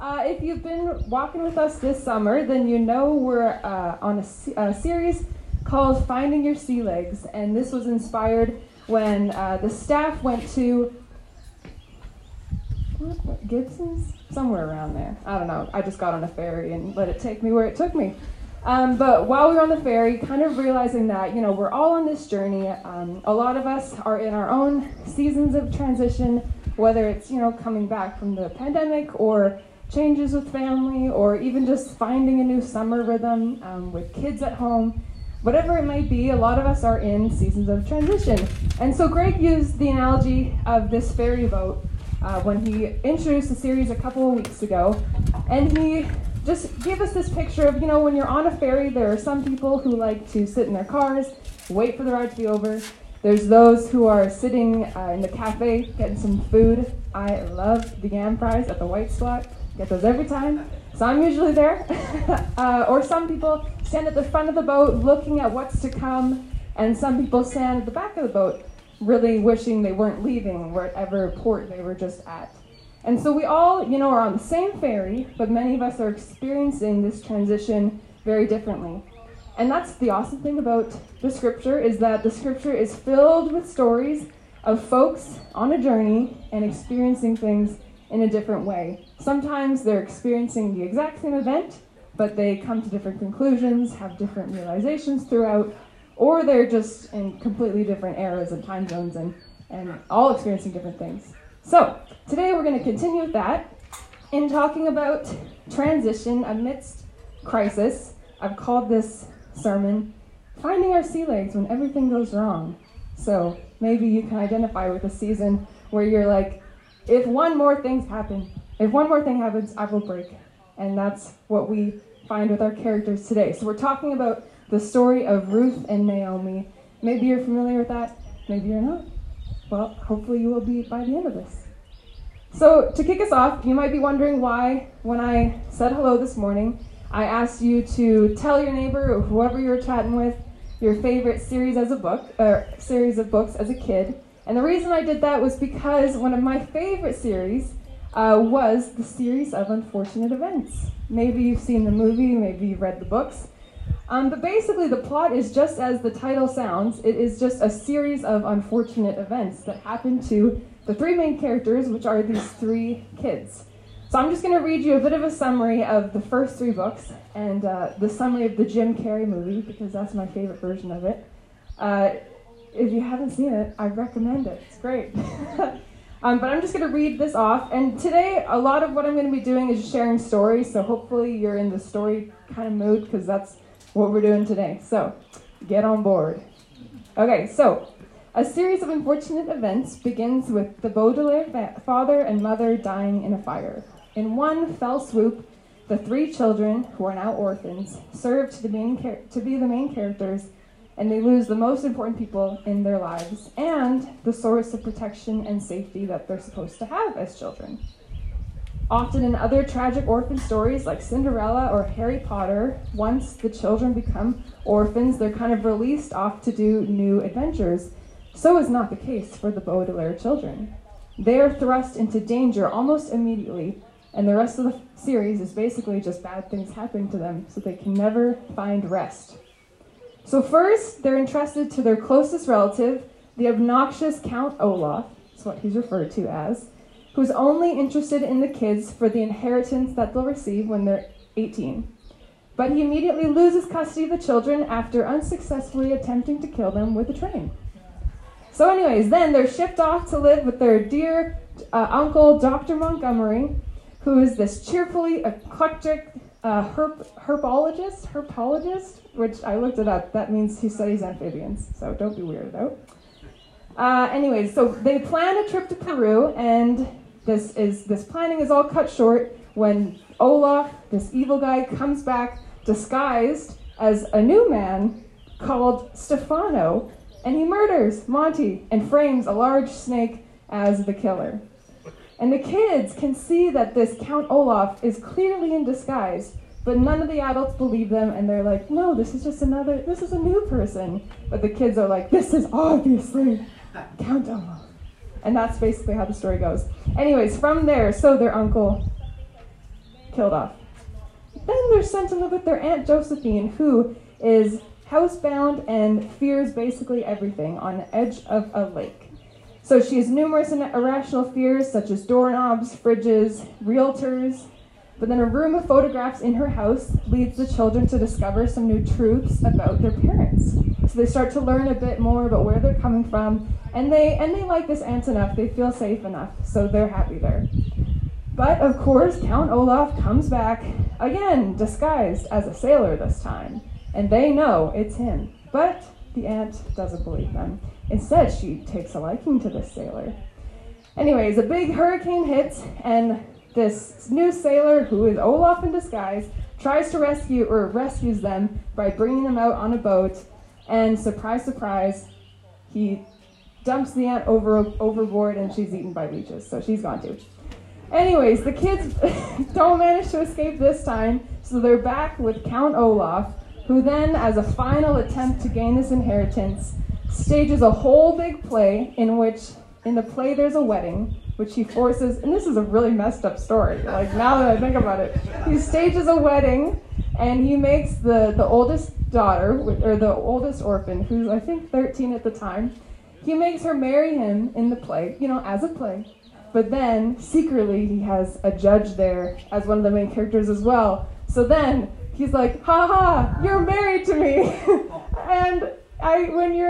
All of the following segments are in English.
Uh, if you've been walking with us this summer, then you know we're uh, on a, a, series called Finding Your Sea Legs, and this was inspired when uh, the staff went to what, Gibsons? Somewhere around there. I don't know. I just got on a ferry and let it take me where it took me. Um, but while we were on the ferry, kind of realizing that, you know, we're all on this journey. Um, a lot of us are in our own seasons of transition, whether it's, you know, coming back from the pandemic or changes with family or even just finding a new summer rhythm um, with kids at home. Whatever it might be, a lot of us are in seasons of transition. And so Greg used the analogy of this ferry boat uh, when he introduced the series a couple of weeks ago. And he just gave us this picture of, you know, when you're on a ferry, there are some people who like to sit in their cars, wait for the ride to be over. There's those who are sitting uh, in the cafe getting some food. I love the yam fries at the White Spot. Get those every time. So I'm usually there. uh, or some people stand at the front of the boat looking at what's to come, and some people stand at the back of the boat really wishing they weren't leaving whatever port they were just at. And so we all, you know, are on the same ferry, but many of us are experiencing this transition very differently. And that's the awesome thing about the scripture is that the scripture is filled with stories of folks on a journey and experiencing things in a different way. Sometimes they're experiencing the exact same event, but they come to different conclusions, have different realizations throughout, or they're just in completely different eras and time zones and, and all experiencing different things. So, today we're going to continue with that in talking about transition amidst crisis. I've called this sermon Finding Our Sea Legs When Everything Goes Wrong. So, maybe you can identify with a season where you're like, if one more thing happens, if one more thing happens, I will break. And that's what we find with our characters today. So, we're talking about the story of Ruth and Naomi. Maybe you're familiar with that, maybe you're not. Well, hopefully you will be by the end of this. So, to kick us off, you might be wondering why, when I said hello this morning, I asked you to tell your neighbor or whoever you're chatting with your favorite series as a book or series of books as a kid. And the reason I did that was because one of my favorite series uh, was the series of unfortunate events. Maybe you've seen the movie, maybe you've read the books. Um, but basically, the plot is just as the title sounds. It is just a series of unfortunate events that happen to the three main characters, which are these three kids. So I'm just going to read you a bit of a summary of the first three books and uh, the summary of the Jim Carrey movie because that's my favorite version of it. Uh, if you haven't seen it, I recommend it. It's great. um, but I'm just going to read this off. And today, a lot of what I'm going to be doing is sharing stories. So hopefully, you're in the story kind of mood because that's what we're doing today. So, get on board. Okay, so a series of unfortunate events begins with the Baudelaire father and mother dying in a fire. In one fell swoop, the three children, who are now orphans, serve to, the main to be the main characters, and they lose the most important people in their lives and the source of protection and safety that they're supposed to have as children. Often in other tragic orphan stories like Cinderella or Harry Potter, once the children become orphans, they're kind of released off to do new adventures. So is not the case for the Baudelaire children. They are thrust into danger almost immediately, and the rest of the series is basically just bad things happen to them so they can never find rest. So, first, they're entrusted to their closest relative, the obnoxious Count Olaf, that's what he's referred to as who's only interested in the kids for the inheritance that they'll receive when they're 18. But he immediately loses custody of the children after unsuccessfully attempting to kill them with a train. So, anyways, then they're shipped off to live with their dear uh, uncle, Dr. Montgomery, who is this cheerfully eclectic uh, herp- herpologist, herpologist, which I looked it up. That means he studies amphibians, so don't be weirded out. Uh, anyways, so they plan a trip to Peru, and this is this planning is all cut short when Olaf, this evil guy, comes back disguised as a new man called Stephano, and he murders Monty and frames a large snake as the killer. And the kids can see that this Count Olaf is clearly in disguise, but none of the adults believe them, and they're like, no, this is just another, this is a new person. But the kids are like, this is obviously Count Olaf. And that's basically how the story goes. Anyways, from there, so their uncle killed off. Then they're sent to live with their Aunt Josephine, who is housebound and fears basically everything on the edge of a lake. So she has numerous irrational fears such as doorknobs, fridges, realtors. But then a room of photographs in her house leads the children to discover some new truths about their parents. So they start to learn a bit more about where they're coming from, and they and they like this aunt enough. They feel safe enough, so they're happy there. But of course, Count Olaf comes back again, disguised as a sailor this time, and they know it's him. But the aunt doesn't believe them. Instead, she takes a liking to this sailor. Anyways, a big hurricane hits, and this new sailor, who is Olaf in disguise, tries to rescue or rescues them by bringing them out on a boat. And surprise, surprise, he dumps the aunt over overboard, and she's eaten by leeches, so she's gone too. Anyways, the kids don't manage to escape this time, so they're back with Count Olaf, who then, as a final attempt to gain this inheritance, stages a whole big play in which, in the play, there's a wedding, which he forces, and this is a really messed up story. Like, now that I think about it, he stages a wedding and he makes the, the oldest daughter, or the oldest orphan, who's I think 13 at the time, he makes her marry him in the play, you know, as a play. But then, secretly, he has a judge there as one of the main characters as well. So then, he's like, ha ha, you're married to me. and I win your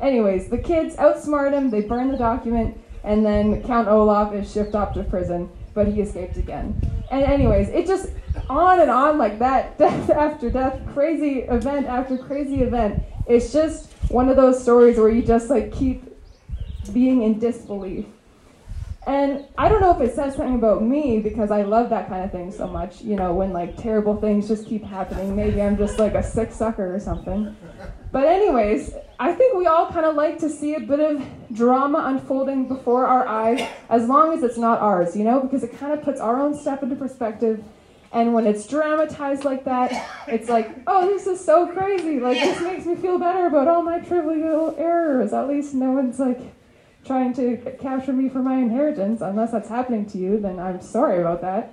Anyways, the kids outsmart him, they burn the document, and then Count Olaf is shipped off to prison, but he escaped again. And anyways, it just on and on like that, death after death, crazy event after crazy event. It's just one of those stories where you just like keep being in disbelief. And I don't know if it says something about me because I love that kind of thing so much. You know, when like terrible things just keep happening. Maybe I'm just like a sick sucker or something. But, anyways, I think we all kind of like to see a bit of drama unfolding before our eyes as long as it's not ours, you know, because it kind of puts our own stuff into perspective. And when it's dramatized like that, it's like, oh, this is so crazy. Like, this makes me feel better about all my trivial errors. At least no one's like trying to capture me for my inheritance. Unless that's happening to you, then I'm sorry about that.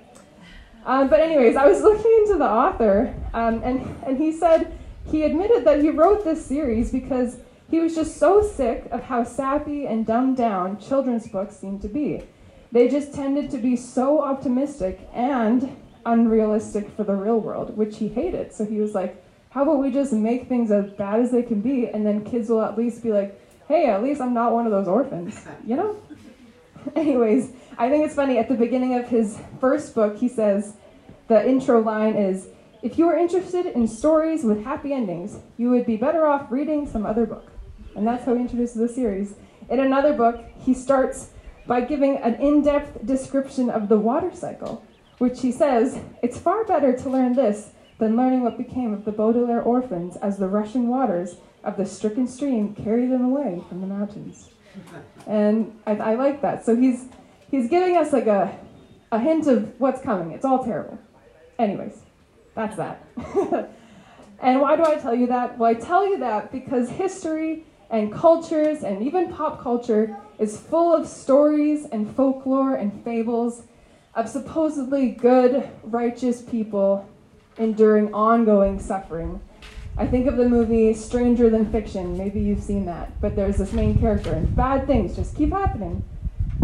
Um, but anyways, I was looking into the author, um, and and he said he admitted that he wrote this series because he was just so sick of how sappy and dumbed down children's books seemed to be. They just tended to be so optimistic and unrealistic for the real world, which he hated. So he was like, how about we just make things as bad as they can be, and then kids will at least be like, hey, at least I'm not one of those orphans, you know? Anyways, I think it's funny. At the beginning of his first book, he says, the intro line is, if you are interested in stories with happy endings, you would be better off reading some other book. And that's how he introduces the series. In another book, he starts by giving an in depth description of the water cycle, which he says, It's far better to learn this than learning what became of the Baudelaire orphans as the rushing waters of the stricken stream carry them away from the mountains. And I, I like that. So he's he's giving us like a a hint of what's coming. It's all terrible. Anyways, that's that. and why do I tell you that? Well, I tell you that because history and cultures and even pop culture is full of stories and folklore and fables of supposedly good, righteous people enduring ongoing suffering I think of the movie Stranger Than Fiction. Maybe you've seen that. But there's this main character, and bad things just keep happening.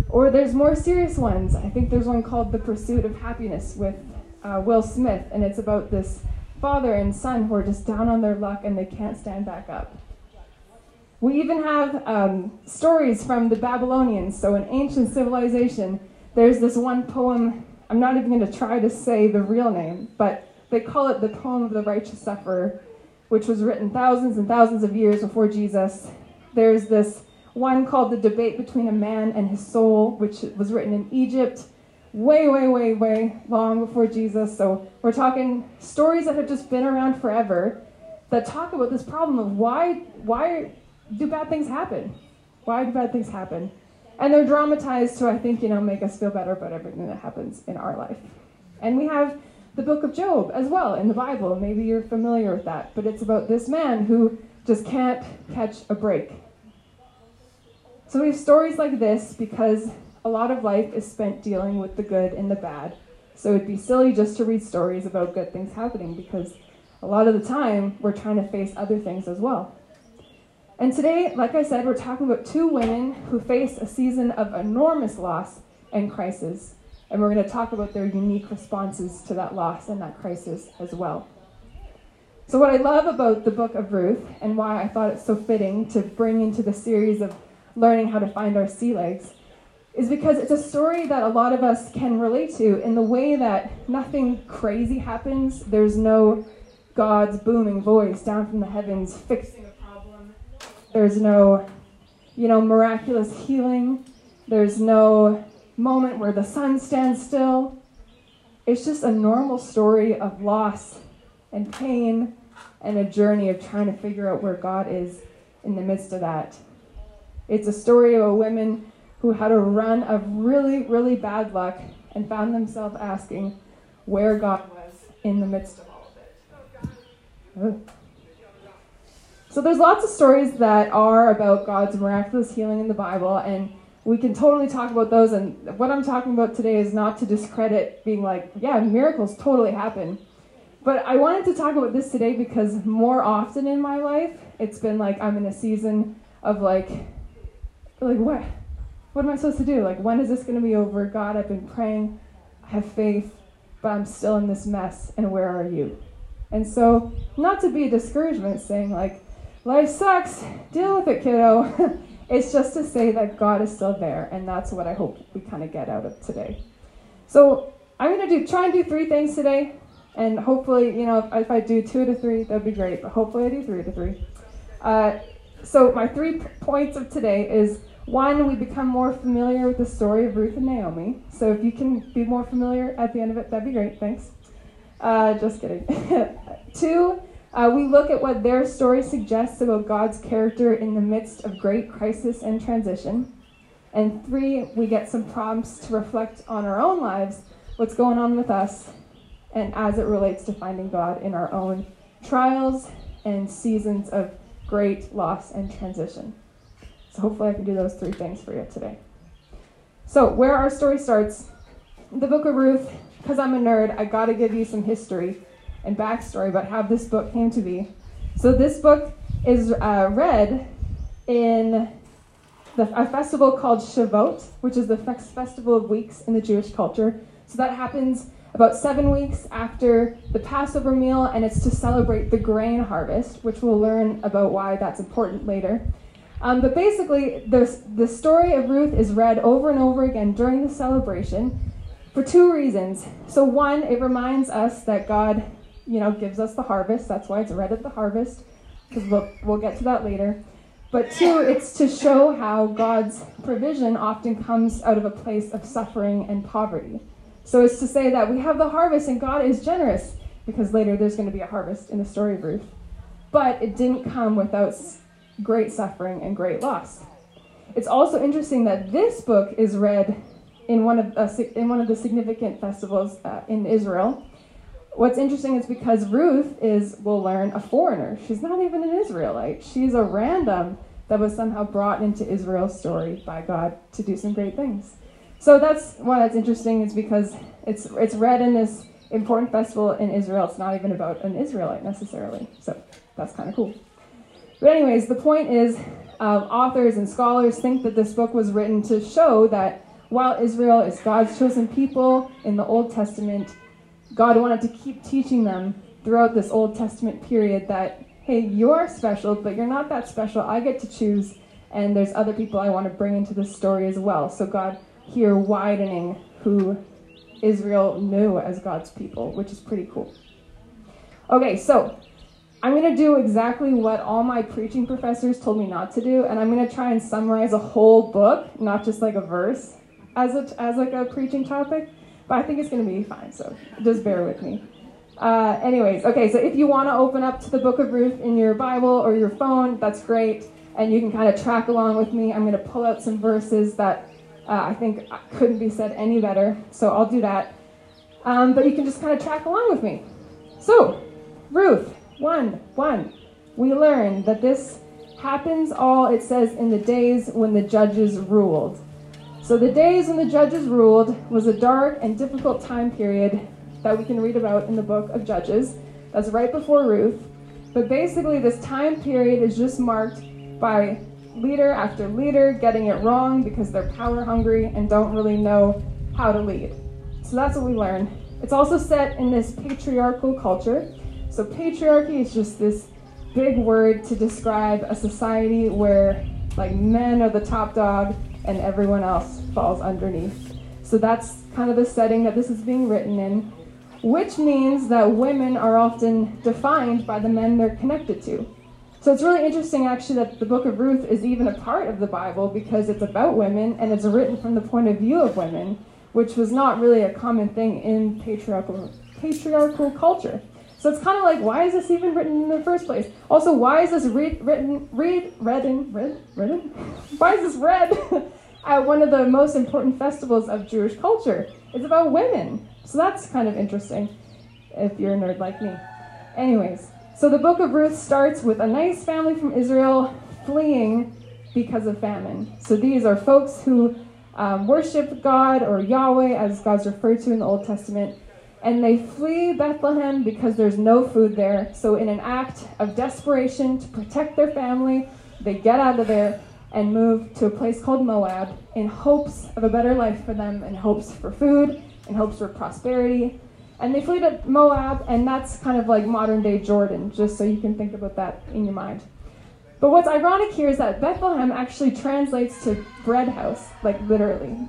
Or there's more serious ones. I think there's one called The Pursuit of Happiness with uh, Will Smith, and it's about this father and son who are just down on their luck and they can't stand back up. We even have um, stories from the Babylonians, so an ancient civilization. There's this one poem, I'm not even going to try to say the real name, but they call it the Poem of the Righteous Sufferer which was written thousands and thousands of years before Jesus. There's this one called The Debate Between a Man and His Soul, which was written in Egypt way, way, way, way long before Jesus. So we're talking stories that have just been around forever that talk about this problem of why, why do bad things happen? Why do bad things happen? And they're dramatized to, I think, you know, make us feel better about everything that happens in our life. And we have the book of Job as well in the Bible. Maybe you're familiar with that, but it's about this man who just can't catch a break. So we have stories like this because a lot of life is spent dealing with the good and the bad, So it'd be silly just to read stories about good things happening because a lot of the time we're trying to face other things as well. And today, like I said, we're talking about two women who face a season of enormous loss and crisis. And we're going to talk about their unique responses to that loss and that crisis as well. So, what I love about the book of Ruth and why I thought it's so fitting to bring into the series of learning how to find our sea legs is because it's a story that a lot of us can relate to in the way that nothing crazy happens. There's no God's booming voice down from the heavens fixing a problem. There's no, you know, miraculous healing. There's no moment where the sun stands still. It's just a normal story of loss and pain and a journey of trying to figure out where God is in the midst of that. It's a story of a woman who had a run of really, really bad luck and found themselves asking where God was in the midst of all of it. So there's lots of stories that are about God's miraculous healing in the Bible, and we can totally talk about those. And what I'm talking about today is not to discredit being like, yeah, miracles totally happen. But I wanted to talk about this today because more often in my life, it's been like I'm in a season of like, like what? What am I supposed to do? Like, when is this going to be over? God, I've been praying, I have faith, but I'm still in this mess, and where are you? And so, not to be a discouragement, saying like, life sucks, deal with it, kiddo. it's just to say that God is still there, and that's what I hope we kind of get out of today. So, I'm going to do try and do three things today. And hopefully, you know, if, if I do two to three, that'd be great. But hopefully, I do three to three. Uh, so my three points of today is one, we become more familiar with the story of Ruth and Naomi. So if you can be more familiar at the end of it, that'd be great. Thanks. Uh, just kidding. Two, uh, we look at what their story suggests about God's character in the midst of great crisis and transition. And three, we get some prompts to reflect on our own lives, what's going on with us, and as it relates to finding God in our own trials and seasons of great loss and transition. Hopefully I can do those three things for you today. So where our story starts, the book of Ruth, because I'm a nerd, I got to give you some history and backstory about how this book came to be. So this book is uh, read in the, a festival called Shavuot, which is the festival of weeks in the Jewish culture. So that happens about seven weeks after the Passover meal, and it's to celebrate the grain harvest, which we'll learn about why that's important later. Um, but basically, the story of Ruth is read over and over again during the celebration for two reasons. So, one, it reminds us that God, you know, gives us the harvest. That's why it's read at the harvest, because we'll, we'll get to that later. But two, it's to show how God's provision often comes out of a place of suffering and poverty. So it's to say that we have the harvest and God is generous because later there's going to be a harvest in the story of Ruth. But it didn't come without great suffering and great loss. It's also interesting that this book is read in one of, uh, in one of the significant festivals uh, in Israel. What's interesting is because Ruth is, we'll learn, a foreigner. She's not even an Israelite. She's a random that was somehow brought into Israel's story by God to do some great things. So that's why that's interesting is because it's it's read in this important festival in Israel. It's not even about an Israelite necessarily. So that's kind of cool. But anyways, the point is, uh, authors and scholars think that this book was written to show that while Israel is God's chosen people in the Old Testament, God wanted to keep teaching them throughout this Old Testament period that hey, you're special, but you're not that special. I get to choose, and there's other people I want to bring into this story as well. So God here widening who Israel knew as God's people, which is pretty cool. Okay, so I'm going to do exactly what all my preaching professors told me not to do, and I'm going to try and summarize a whole book, not just like a verse, as a, as like a preaching topic. But I think it's going to be fine, so just bear with me. Uh, anyways, okay, so if you want to open up to the book of Ruth in your Bible or your phone, that's great, and you can kind of track along with me. I'm going to pull out some verses that uh, I think couldn't be said any better, so I'll do that. Um, but you can just kind of track along with me. So, Ruth 1 1. We learn that this happens all, it says, in the days when the judges ruled. So the days when the judges ruled was a dark and difficult time period that we can read about in the book of Judges. That's right before Ruth. But basically, this time period is just marked by leader after leader getting it wrong because they're power hungry and don't really know how to lead. So that's what we learn. It's also set in this patriarchal culture. So, patriarchy is just this big word to describe a society where, like, men are the top dog and everyone else falls underneath. So, that's kind of the setting that this is being written in, which means that women are often defined by the men they're connected to. So it's really interesting, actually, that the book of Ruth is even a part of the Bible because it's about women and it's written from the point of view of women, which was not really a common thing in patriarchal, patriarchal culture. So it's kind of like, why is this even written in the first place? Also, why is this read, written, read, read, read, written? Why is this read at one of the most important festivals of Jewish culture? It's about women. So that's kind of interesting if you're a nerd like me. Anyways, so the book of Ruth starts with a nice family from Israel fleeing because of famine. So these are folks who um, worship God or Yahweh, as God's referred to in the Old Testament, and they flee Bethlehem because there's no food there. So, in an act of desperation to protect their family, they get out of there and move to a place called Moab in hopes of a better life for them, in hopes for food, in hopes for prosperity. And they flee to Moab, and that's kind of like modern day Jordan, just so you can think about that in your mind. But what's ironic here is that Bethlehem actually translates to bread house, like literally.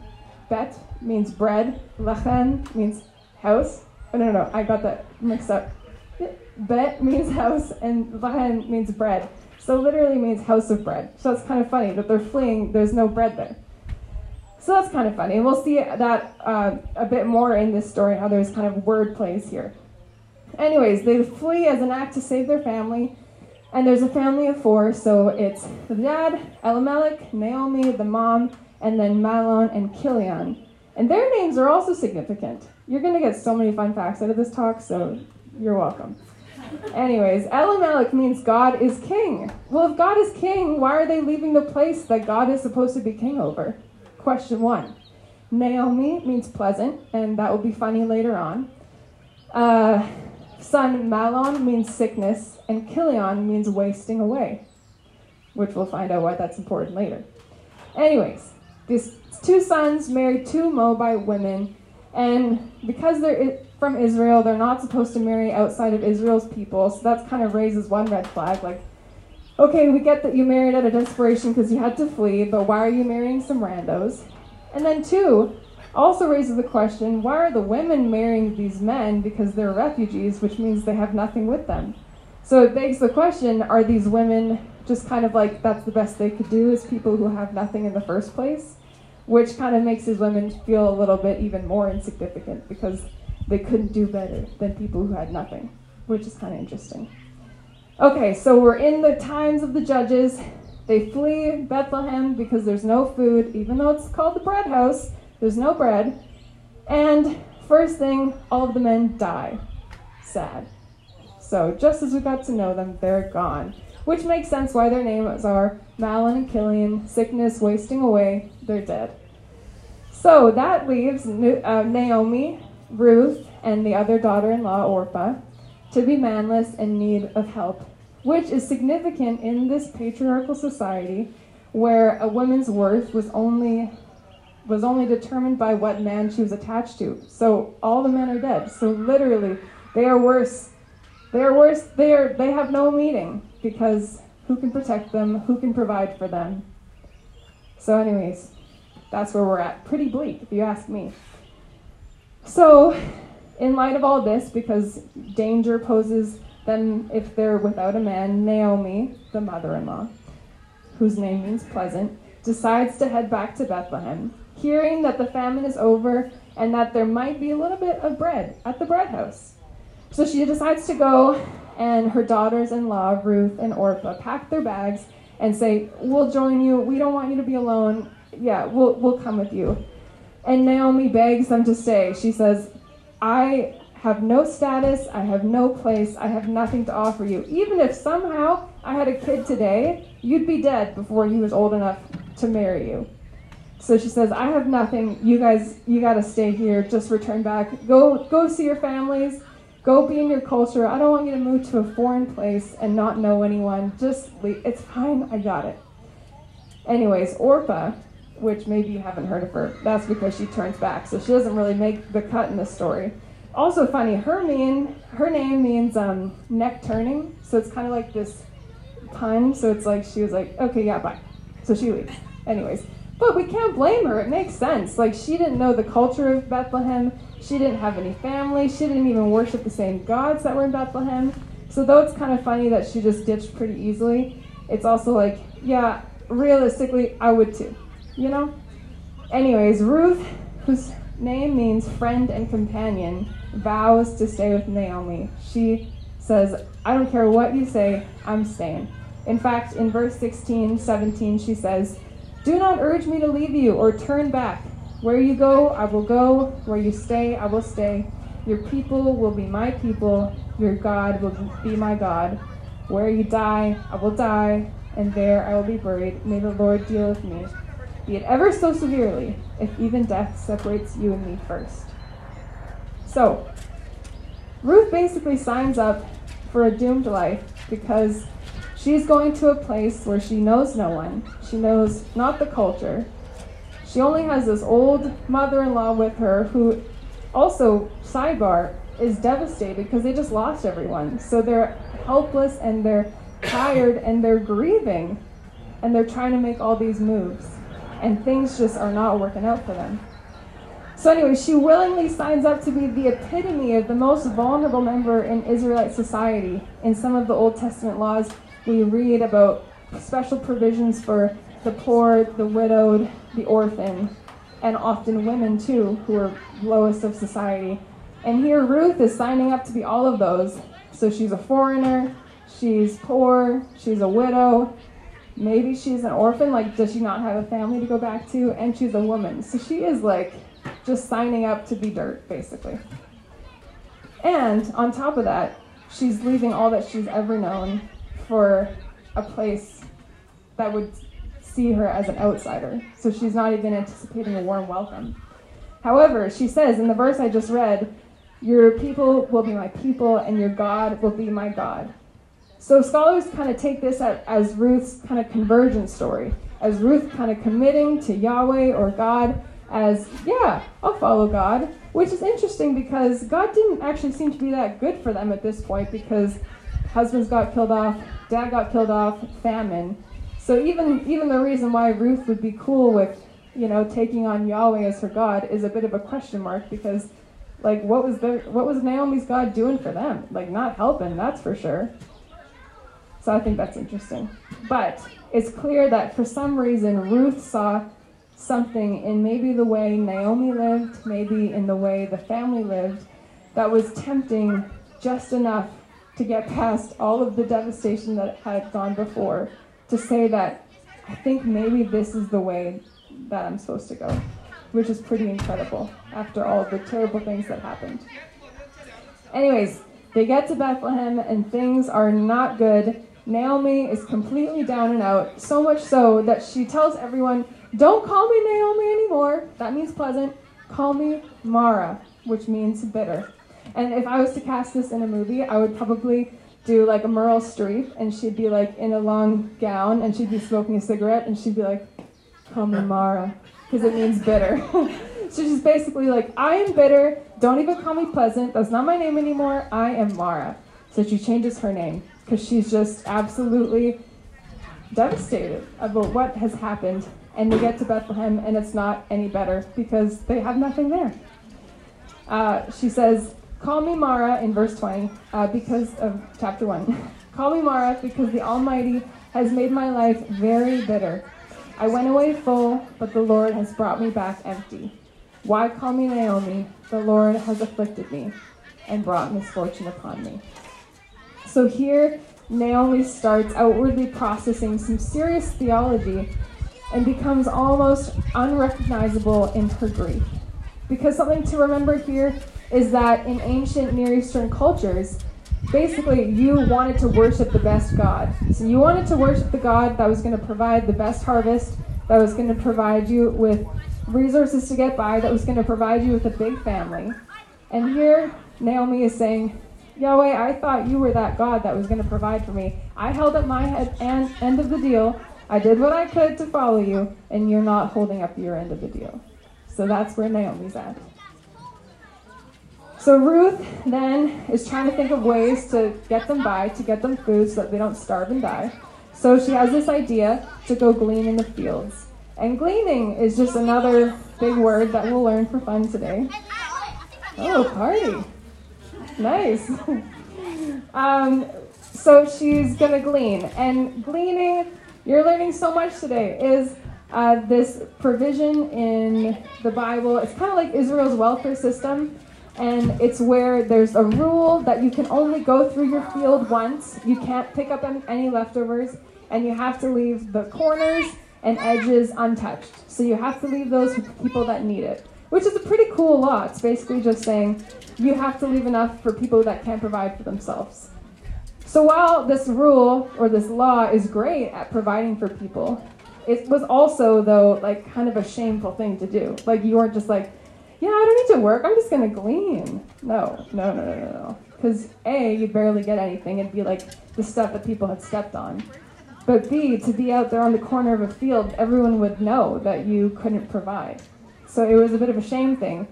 Bet means bread, lechem means house. Oh, no, no, no, I got that mixed up. Bet means house, and lechem means bread. So literally means house of bread. So that's kind of funny that they're fleeing, there's no bread there. So that's kind of funny. And we'll see that uh, a bit more in this story, how there's kind of word plays here. Anyways, they flee as an act to save their family. And there's a family of four, so it's the dad, Elimelech, Naomi, the mom, and then Mahlon and Chilion. And their names are also significant. You're going to get so many fun facts out of this talk, so you're welcome. Anyways, Elimelech means God is king. Well, if God is king, why are they leaving the place that God is supposed to be king over? Question one. Naomi means pleasant, and that will be funny later on. Uh, son Mahlon means sickness, and Chilion means wasting away, which we'll find out why that's important later. Anyways, these two sons married two Moabite women, and because they're from Israel, they're not supposed to marry outside of Israel's people, so that kind of raises one red flag. Like, okay, we get that you married out of desperation because you had to flee, but why are you marrying some randos? And then, two, also raises the question why are the women marrying these men because they're refugees, which means they have nothing with them? So it begs the question are these women just kind of like that's the best they could do as people who have nothing in the first place? Which kind of makes these women feel a little bit even more insignificant because they couldn't do better than people who had nothing, which is kind of interesting. Okay, so we're in the times of the judges. They flee Bethlehem because there's no food, even though it's called the bread house, there's no bread. And first thing, all of the men die. Sad. So just as we got to know them, they're gone. Which makes sense why their names are Mahlon and Chilion, sickness, wasting away, they're dead. So that leaves uh, Naomi, Ruth, and the other daughter in law, Orpah, to be manless and need of help, which is significant in this patriarchal society where a woman's worth was only was only determined by what man she was attached to. So all the men are dead. So literally, they are worse. They are worse. They are they have no meaning because who can protect them? Who can provide for them? So anyways, that's where we're at. Pretty bleak if you ask me. So in light of all this, because danger poses then if they're without a man, Naomi, the mother in law, whose name means pleasant, decides to head back to Bethlehem, hearing that the famine is over and that there might be a little bit of bread at the bread house. So she decides to go, and her daughters in law, Ruth and Orpah, pack their bags and say, We'll join you. We don't want you to be alone. Yeah, we'll, we'll come with you. And Naomi begs them to stay. She says, I have no status, I have no place, I have nothing to offer you. Even if somehow I had a kid today, you'd be dead before he was old enough to marry you. So she says, I have nothing. You guys, you got to stay here. Just return back. Go, go see your families. Go be in your culture. I don't want you to move to a foreign place and not know anyone. Just leave. It's fine. I got it. Anyways, Orpah, which maybe you haven't heard of her, that's because she turns back. So she doesn't really make the cut in the story. Also funny, her mean, her name means um, neck turning. So it's kind of like this pun. So it's like she was like, okay, yeah, bye. So she leaves. Anyways, but we can't blame her. It makes sense. Like, she didn't know the culture of Bethlehem. She didn't have any family. She didn't even worship the same gods that were in Bethlehem. So, though it's kind of funny that she just ditched pretty easily, it's also like, yeah, realistically, I would too. You know? Anyways, Ruth, whose name means friend and companion, vows to stay with Naomi. She says, I don't care what you say, I'm staying. In fact, in verse 16, 17, she says, do not urge me to leave you or turn back. Where you go, I will go. Where you stay, I will stay. Your people will be my people. Your God will be my God. Where you die, I will die, and there I will be buried. May the Lord deal with me, be it ever so severely, if even death separates you and me first. So, Ruth basically signs up for a doomed life because She's going to a place where she knows no one. She knows not the culture. She only has this old mother in law with her who also, sidebar, is devastated because they just lost everyone. So they're helpless and they're tired and they're grieving and they're trying to make all these moves. And things just are not working out for them. So, anyway, she willingly signs up to be the epitome of the most vulnerable member in Israelite society. In some of the Old Testament laws, we read about special provisions for the poor, the widowed, the orphan, and often women too, who are lowest of society. And here Ruth is signing up to be all of those. So she's a foreigner, she's poor, she's a widow, maybe she's an orphan, like does she not have a family to go back to? And she's a woman. So she is like just signing up to be dirt, basically. And on top of that, she's leaving all that she's ever known for a place that would see her as an outsider. So she's not even anticipating a warm welcome. However, she says in the verse I just read, Your people will be my people, and your God will be my God. So scholars kind of take this as Ruth's kind of conversion story, as Ruth kind of committing to Yahweh or God as, yeah, I'll follow God, which is interesting because God didn't actually seem to be that good for them at this point because husbands got killed off, dad got killed off, famine. So even even the reason why Ruth would be cool with, you know, taking on Yahweh as her God is a bit of a question mark because like what was the what was Naomi's God doing for them? Like not helping, that's for sure. So I think that's interesting. But it's clear that for some reason Ruth saw something in maybe the way Naomi lived, maybe in the way the family lived, that was tempting just enough to get past all of the devastation that had gone before to say that I think maybe this is the way that I'm supposed to go, which is pretty incredible after all the terrible things that happened. Anyways, they get to Bethlehem and things are not good. Naomi is completely down and out, so much so that she tells everyone, Don't call me Naomi anymore. That means pleasant. Call me Mara, which means bitter. And if I was to cast this in a movie, I would probably do like a Meryl Streep, and she'd be like in a long gown, and she'd be smoking a cigarette, and she'd be like, "Call me Mara," because it means bitter. so she's basically like, "I am bitter. Don't even call me Pleasant. That's not my name anymore. I am Mara." So she changes her name because she's just absolutely devastated about what has happened. And they get to Bethlehem, and it's not any better because they have nothing there. Uh, she says, Call me Mara in verse 20 uh, because of chapter 1. Call me Mara because the Almighty has made my life very bitter. I went away full, but the Lord has brought me back empty. Why call me Naomi? The Lord has afflicted me and brought misfortune upon me. So here, Naomi starts outwardly processing some serious theology and becomes almost unrecognizable in her grief. Because something to remember here is that in ancient Near Eastern cultures, basically you wanted to worship the best God. So you wanted to worship the God that was going to provide the best harvest, that was going to provide you with resources to get by, that was going to provide you with a big family. And here, Naomi is saying, Yahweh, I thought you were that God that was going to provide for me. I held up my head and end of the deal. I did what I could to follow you, and you're not holding up your end of the deal. So that's where Naomi's at. So Ruth then is trying to think of ways to get them by, to get them food so that they don't starve and die. So she has this idea to go glean in the fields. And gleaning is just another big word that we'll learn for fun today. Oh, party. Nice. um, so she's going to glean. And gleaning, you're learning so much today, is uh, this provision in the Bible. It's kind of like Israel's welfare system. And it's where there's a rule that you can only go through your field once. You can't pick up any leftovers. And you have to leave the corners and edges untouched. So you have to leave those for people that need it, which is a pretty cool law. It's basically just saying you have to leave enough for people that can't provide for themselves. So while this rule or this law is great at providing for people, it was also though like kind of a shameful thing to do. Like you weren't just like, yeah, I don't need to work. I'm just gonna glean. No, no, no, no, no, no. Because a, you'd barely get anything. It'd be like the stuff that people had stepped on. But B, to be out there on the corner of a field, everyone would know that you couldn't provide. So it was a bit of a shame thing.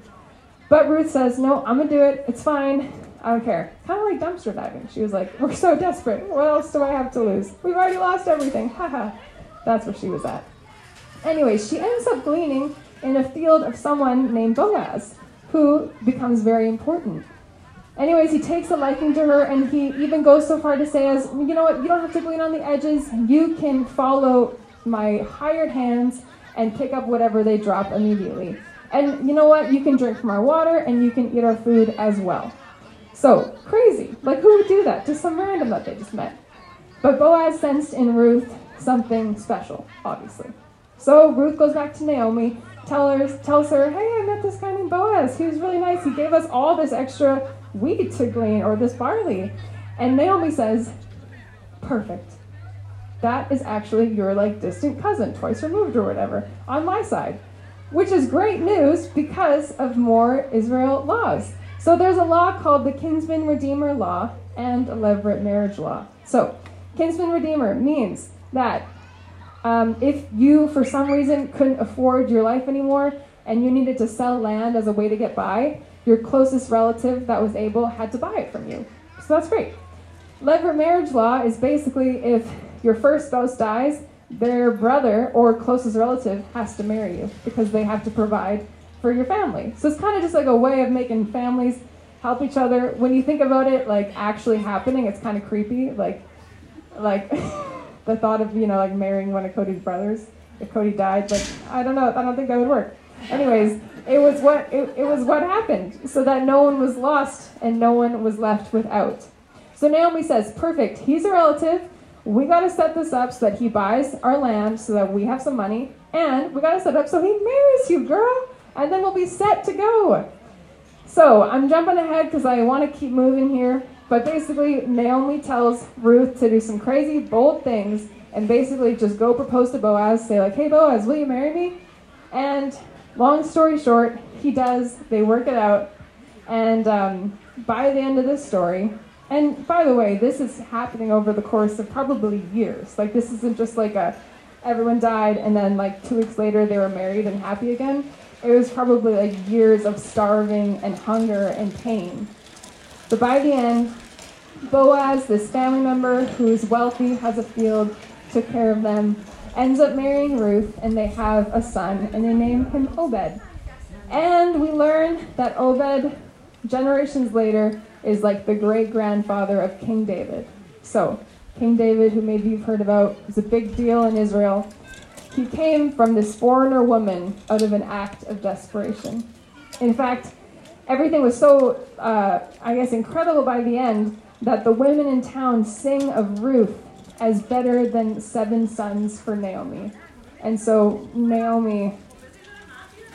But Ruth says, No, I'm going to do it. It's fine. I don't care. Kind of like dumpster diving. She was like, We're so desperate. What else do I have to lose? We've already lost everything. Haha. That's where she was at. Anyway, she ends up gleaning in a field of someone named Boaz, who becomes very important. Anyways, he takes a liking to her, and he even goes so far to say, "As you know what, you don't have to glean on the edges. You can follow my hired hands and pick up whatever they drop immediately. And you know what? You can drink from our water, and you can eat our food as well." So crazy! Like who would do that to some random that they just met? But Boaz sensed in Ruth something special, obviously. So Ruth goes back to Naomi, tell her, tells her, "Hey, I met this guy named Boaz. He was really nice. He gave us all this extra." wheat to glean or this barley. And Naomi says, Perfect. That is actually your like distant cousin, twice removed or whatever, on my side. Which is great news because of more Israel laws. So there's a law called the Kinsman Redeemer Law and a Levirate Marriage Law. So, Kinsman Redeemer means that um, if you, for some reason, couldn't afford your life anymore and you needed to sell land as a way to get by, your closest relative that was able had to buy it from you. So that's great. Levirate marriage law is basically if your first spouse dies, their brother or closest relative has to marry you because they have to provide for your family. So it's kind of just like a way of making families help each other. When you think about it, like actually happening, it's kind of creepy. Like, like the thought of you know like marrying one of Cody's brothers if Cody died. Like I don't know. I don't think that would work. Anyways, it was what it, it was what happened, so that no one was lost and no one was left without. So Naomi says, "Perfect. He's a relative. We got to set this up so that he buys our land, so that we have some money, and we got to set up so he marries you, girl, and then we'll be set to go." So I'm jumping ahead because I want to keep moving here. But basically, Naomi tells Ruth to do some crazy, bold things and basically just go propose to Boaz, say, like, hey, Boaz, will you marry me? And long story short, he does. They work it out. And um, by the end of this story, and by the way, this is happening over the course of probably years. Like, this isn't just like a everyone died and then like two weeks later they were married and happy again. It was probably like years of starving and hunger and pain. But by the end, Boaz, this family member who is wealthy, has a field, took care of them, ends up marrying Ruth, and they have a son, and they name him Obed. And we learn that Obed, generations later, is like the great grandfather of King David. So, King David, who maybe you've heard about, is a big deal in Israel. He came from this foreigner woman out of an act of desperation. In fact, everything was so, uh, I guess, incredible by the end that the women in town sing of Ruth as better than seven sons for Naomi. And so Naomi,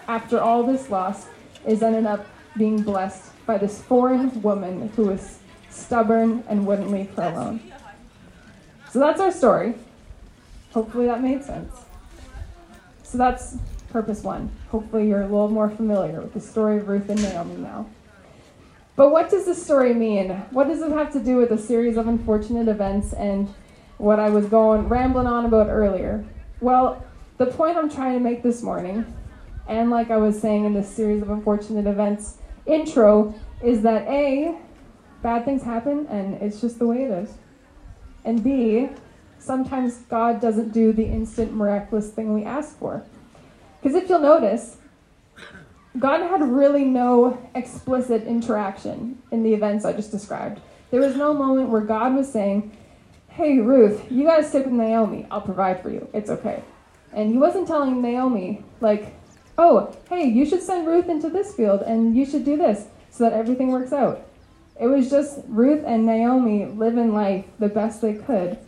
after all this loss, is ended up being blessed by this foreign woman who was stubborn and wouldn't leave her alone. So that's our story. Hopefully that made sense. So that's purpose one. Hopefully, you're a little more familiar with the story of Ruth and Naomi now. But what does this story mean? What does it have to do with a series of unfortunate events and what I was going rambling on about earlier? Well, the point I'm trying to make this morning, and like I was saying in this series of unfortunate events intro, is that A, bad things happen and it's just the way it is. And B, sometimes God doesn't do the instant miraculous thing we ask for. Because if you'll notice, God had really no explicit interaction in the events I just described. There was no moment where God was saying, Hey, Ruth, you gotta stick with Naomi. I'll provide for you. It's okay. And he wasn't telling Naomi, like, oh, hey, you should send Ruth into this field and you should do this so that everything works out. It was just Ruth and Naomi living life the best they could.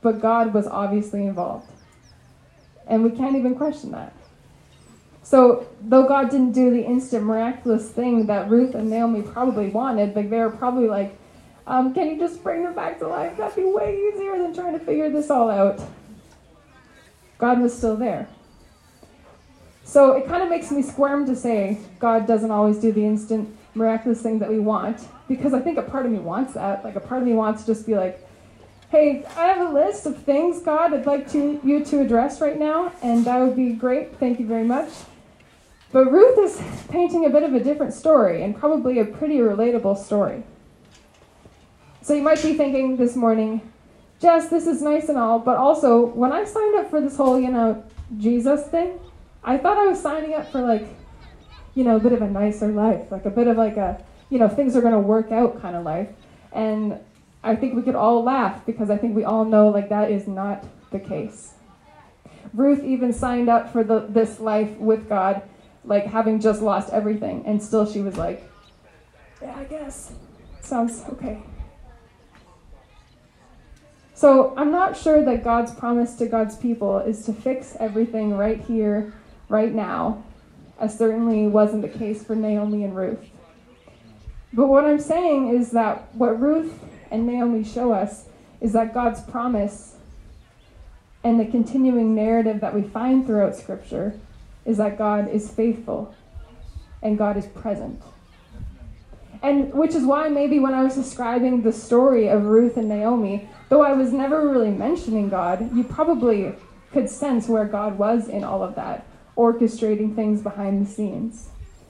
But God was obviously involved. And we can't even question that. So, though God didn't do the instant miraculous thing that Ruth and Naomi probably wanted, like they were probably like, um, can you just bring them back to life? That'd be way easier than trying to figure this all out. God was still there. So it kind of makes me squirm to say God doesn't always do the instant miraculous thing that we want, because I think a part of me wants that. Like a part of me wants to just be like, hey, I have a list of things, God, I'd like to, you to address right now, and that would be great. Thank you very much. But Ruth is painting a bit of a different story, and probably a pretty relatable story. So you might be thinking this morning, Jess, this is nice and all, but also when I signed up for this whole, you know, Jesus thing, I thought I was signing up for like, you know, a bit of a nicer life, like a bit of like a, you know, things are going to work out kind of life. And I think we could all laugh because I think we all know like that is not the case. Ruth even signed up for the, this life with God like having just lost everything, and still she was like, Yeah, I guess. Sounds okay. So I'm not sure that God's promise to God's people is to fix everything right here, right now, as certainly wasn't the case for Naomi and Ruth. But what I'm saying is that what Ruth and Naomi show us is that God's promise and the continuing narrative that we find throughout Scripture is that God is faithful and God is present. And which is why maybe when I was describing the story of Ruth and Naomi, though I was never really mentioning God, you probably could sense where God was in all of that, orchestrating things behind the scenes.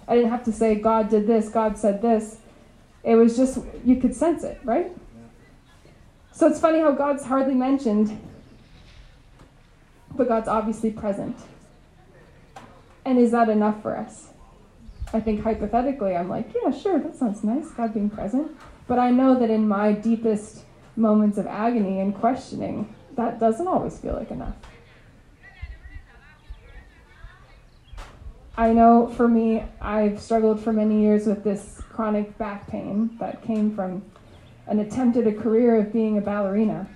I didn't have to say, God did this, God said this. It was just, you could sense it, right? So it's funny how God's hardly mentioned, but God's obviously present. And is that enough for us? I think hypothetically, I'm like, yeah, sure, that sounds nice, God being present. But I know that in my deepest moments of agony and questioning, that doesn't always feel like enough. I know for me, I've struggled for many years with this chronic back pain that came from an attempt at a career of being a ballerina.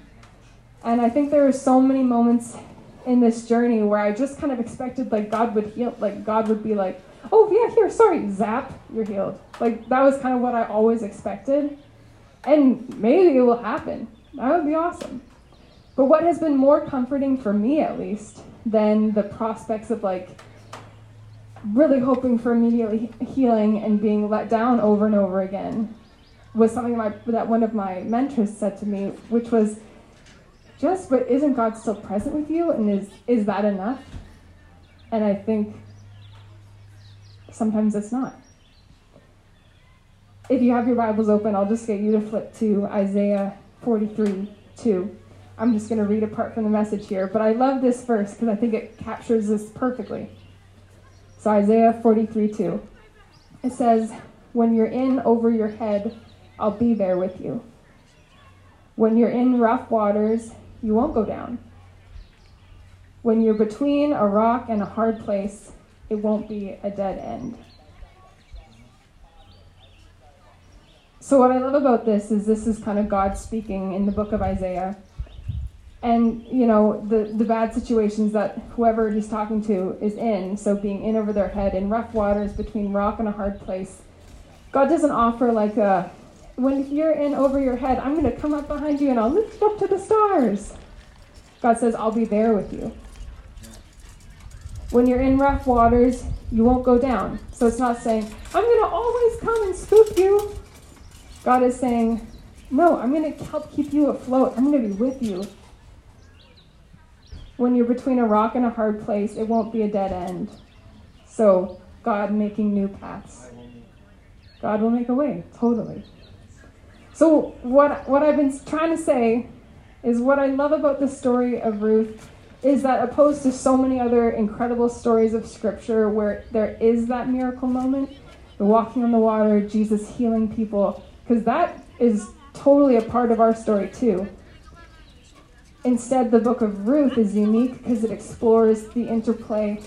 And I think there were so many moments in this journey where I just kind of expected like God would heal, like God would be like, oh yeah, here, sorry, zap, you're healed. Like that was kind of what I always expected. And maybe it will happen. That would be awesome. But what has been more comforting for me at least than the prospects of like really hoping for immediate healing and being let down over and over again was something my, that one of my mentors said to me, which was, just, but isn't God still present with you? And is, is that enough? And I think sometimes it's not. If you have your Bibles open, I'll just get you to flip to Isaiah 43 2. I'm just going to read a part from the message here, but I love this verse because I think it captures this perfectly. So, Isaiah 43 2. It says, When you're in over your head, I'll be there with you. When you're in rough waters, you won't go down. When you're between a rock and a hard place, it won't be a dead end. So, what I love about this is this is kind of God speaking in the book of Isaiah. And, you know, the, the bad situations that whoever he's talking to is in, so being in over their head, in rough waters, between rock and a hard place, God doesn't offer like a, when you're in over your head, I'm going to come up behind you and I'll lift you up to the stars. God says, I'll be there with you. When you're in rough waters, you won't go down. So it's not saying, I'm going to always come and scoop you. God is saying, No, I'm going to help keep you afloat. I'm going to be with you. When you're between a rock and a hard place, it won't be a dead end. So, God making new paths. God will make a way, totally. So, what, what I've been trying to say is what I love about the story of Ruth is that opposed to so many other incredible stories of scripture where there is that miracle moment, the walking on the water, Jesus healing people, because that is totally a part of our story too. Instead, the book of Ruth is unique because it explores the interplay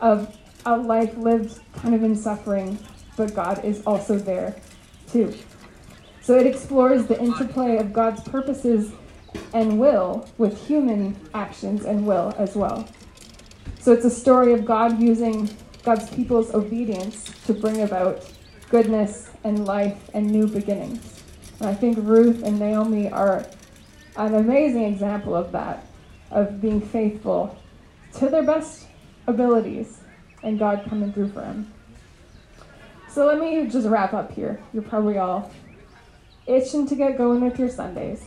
of a life lived kind of in suffering, but God is also there too. So it explores the interplay of God's purposes and will with human actions and will as well. So it's a story of God using God's people's obedience to bring about goodness and life and new beginnings. And I think Ruth and Naomi are an amazing example of that, of being faithful to their best abilities and God coming through for them. So let me just wrap up here. You're probably all itching to get going with your Sundays.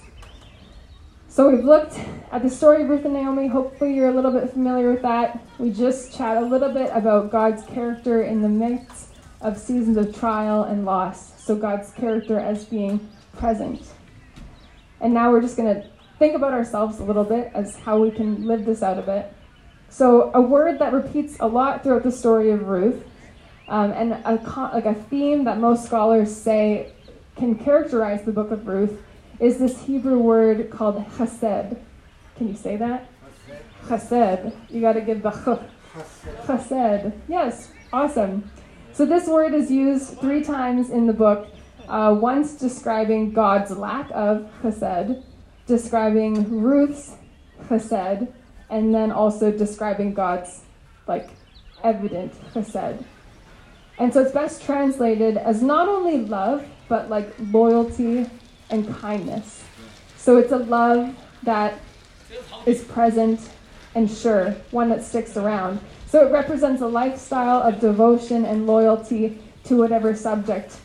So we've looked at the story of Ruth and Naomi. Hopefully, you're a little bit familiar with that. We just chat a little bit about God's character in the midst of seasons of trial and loss. So, God's character as being present. And now we're just going to think about ourselves a little bit as how we can live this out a bit. So, a word that repeats a lot throughout the story of Ruth, um, and a, like a theme that most scholars say can characterize the book of Ruth is this Hebrew word called chesed. Can you say that? Chesed. You got to give the ch. Chesed. Yes, awesome. So this word is used three times in the book. Uh, once describing God's lack of chesed, describing Ruth's chesed, and then also describing God's like evident chesed. And so it's best translated as not only love, but like loyalty and kindness. So it's a love that is present and sure, one that sticks around. So it represents a lifestyle of devotion and loyalty to whatever subject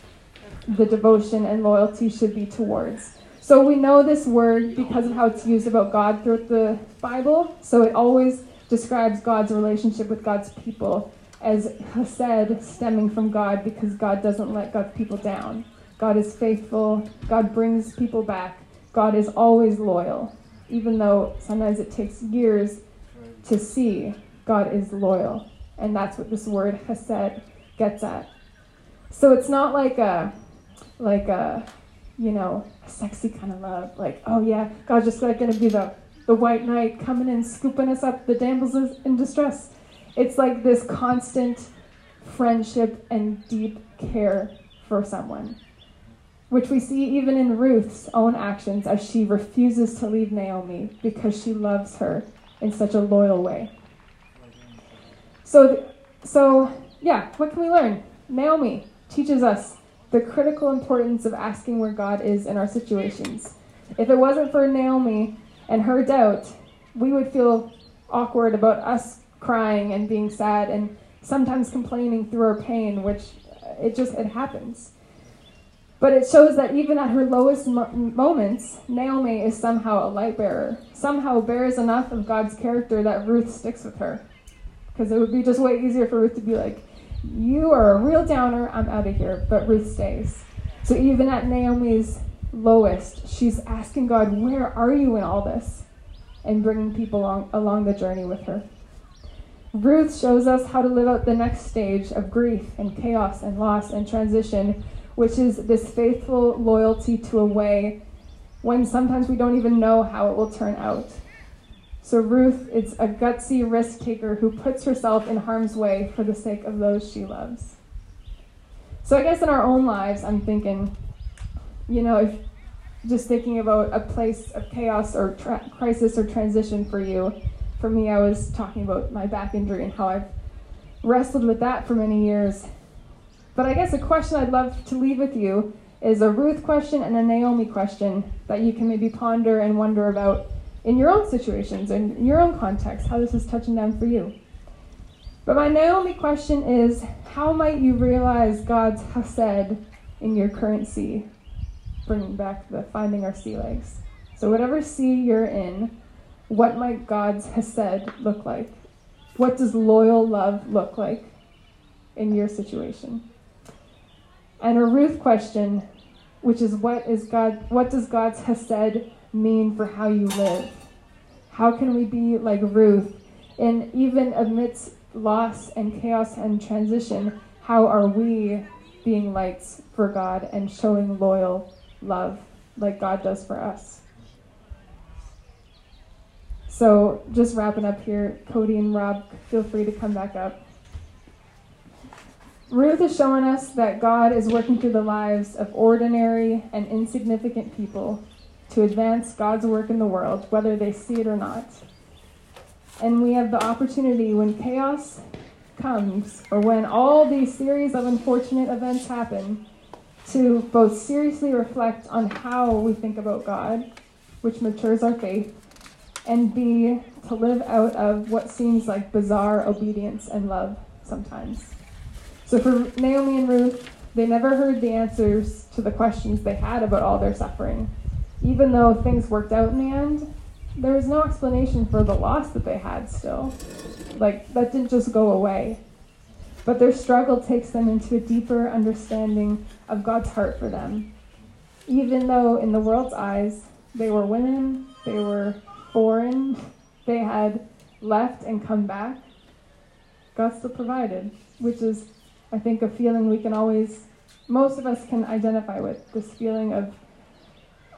the devotion and loyalty should be towards. So we know this word because of how it's used about God throughout the Bible. So it always describes God's relationship with God's people as chesed stemming from God because God doesn't let God's people down. God is faithful. God brings people back. God is always loyal. Even though sometimes it takes years to see, God is loyal. And that's what this word chesed gets at. So it's not like a, like a, you know, a sexy kind of love. Like, oh yeah, God's just like to be the, the white knight coming in, scooping us up, the damsels in distress. It's like this constant friendship and deep care for someone which we see even in Ruth's own actions as she refuses to leave Naomi because she loves her in such a loyal way. So, so yeah, what can we learn? Naomi teaches us the critical importance of asking where God is in our situations. If it wasn't for Naomi and her doubt, we would feel awkward about us crying and being sad and sometimes complaining through our pain, which uh, it just it happens. But it shows that even at her lowest mo- moments, Naomi is somehow a light bearer, somehow bears enough of God's character that Ruth sticks with her. Because it would be just way easier for Ruth to be like, You are a real downer, I'm out of here. But Ruth stays. So even at Naomi's lowest, she's asking God, Where are you in all this? And bringing people along, along the journey with her. Ruth shows us how to live out the next stage of grief and chaos and loss and transition which is this faithful loyalty to a way when sometimes we don't even know how it will turn out. So Ruth is a gutsy risk taker who puts herself in harm's way for the sake of those she loves. So I guess in our own lives, I'm thinking, you know, if just thinking about a place of chaos or tra- crisis or transition for you. For me, I was talking about my back injury and how I've wrestled with that for many years. But I guess a question I'd love to leave with you is a Ruth question and a Naomi question that you can maybe ponder and wonder about in your own situations and in your own context, how this is touching down for you. But my Naomi question is how might you realize God's Hesed in your current sea? Bringing back the finding our sea legs. So, whatever sea you're in, what might God's Hesed look like? What does loyal love look like in your situation? And a Ruth question, which is what is God what does God's Hesed mean for how you live? How can we be like Ruth and even amidst loss and chaos and transition, how are we being lights for God and showing loyal love like God does for us? So, just wrapping up here, Cody and Rob, feel free to come back up. Ruth is showing us that God is working through the lives of ordinary and insignificant people to advance God's work in the world, whether they see it or not. And we have the opportunity when chaos comes, or when all these series of unfortunate events happen, to both seriously reflect on how we think about God, which matures our faith, and B, to live out of what seems like bizarre obedience and love sometimes. So for Naomi and Ruth, they never heard the answers to the questions they had about all their suffering. Even though things worked out in the end, there was no explanation for the loss that they had still. Like, that didn't just go away. But their struggle takes them into a deeper understanding of God's heart for them. Even though, in the world's eyes, they were women, they were foreign, they had left and come back, God still provided, which is, I think, a feeling we can always, most of us can identify with this feeling of,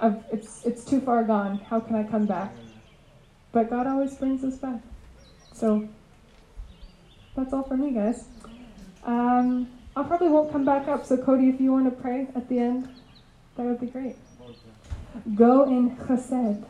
of it's, it's too far gone. How can I come back? But God always brings us back. So that's all for me, guys. Um, I probably won't come back up, so Cody, if you want to pray at the end, that would be great. Go in chesed.